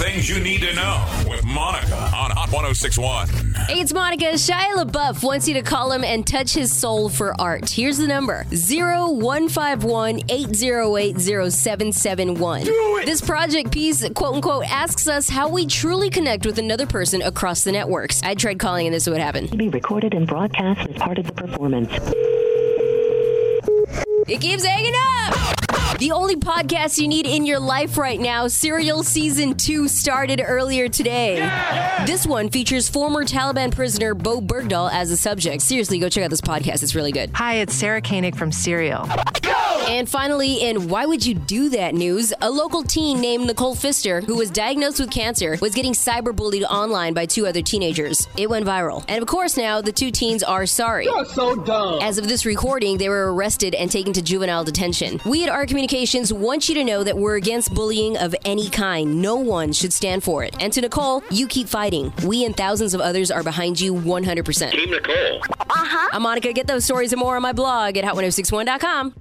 things you need to know with Monica on Hot 1061. Hey, it's Monica. Shia LaBeouf wants you to call him and touch his soul for art. Here's the number 0151 808 0771. This project piece, quote unquote, asks us how we truly connect with another person across the networks. I tried calling and this would happen. to be recorded and broadcast as part of the performance. It keeps hanging up. The only podcast you need in your life right now, Serial Season 2 started earlier today. This one features former Taliban prisoner Bowe Bergdahl as a subject. Seriously, go check out this podcast. It's really good. Hi, it's Sarah Koenig from Serial. And finally, in Why Would You Do That news, a local teen named Nicole Pfister, who was diagnosed with cancer, was getting cyberbullied online by two other teenagers. It went viral. And of course, now the two teens are sorry. You're so dumb. As of this recording, they were arrested and taken to juvenile detention. We at Our Communications want you to know that we're against bullying of any kind. No one should stand for it. And to Nicole, you keep fighting. We and thousands of others are behind you 100%. Team Nicole. Uh huh. I'm Monica. Get those stories and more on my blog at hot1061.com.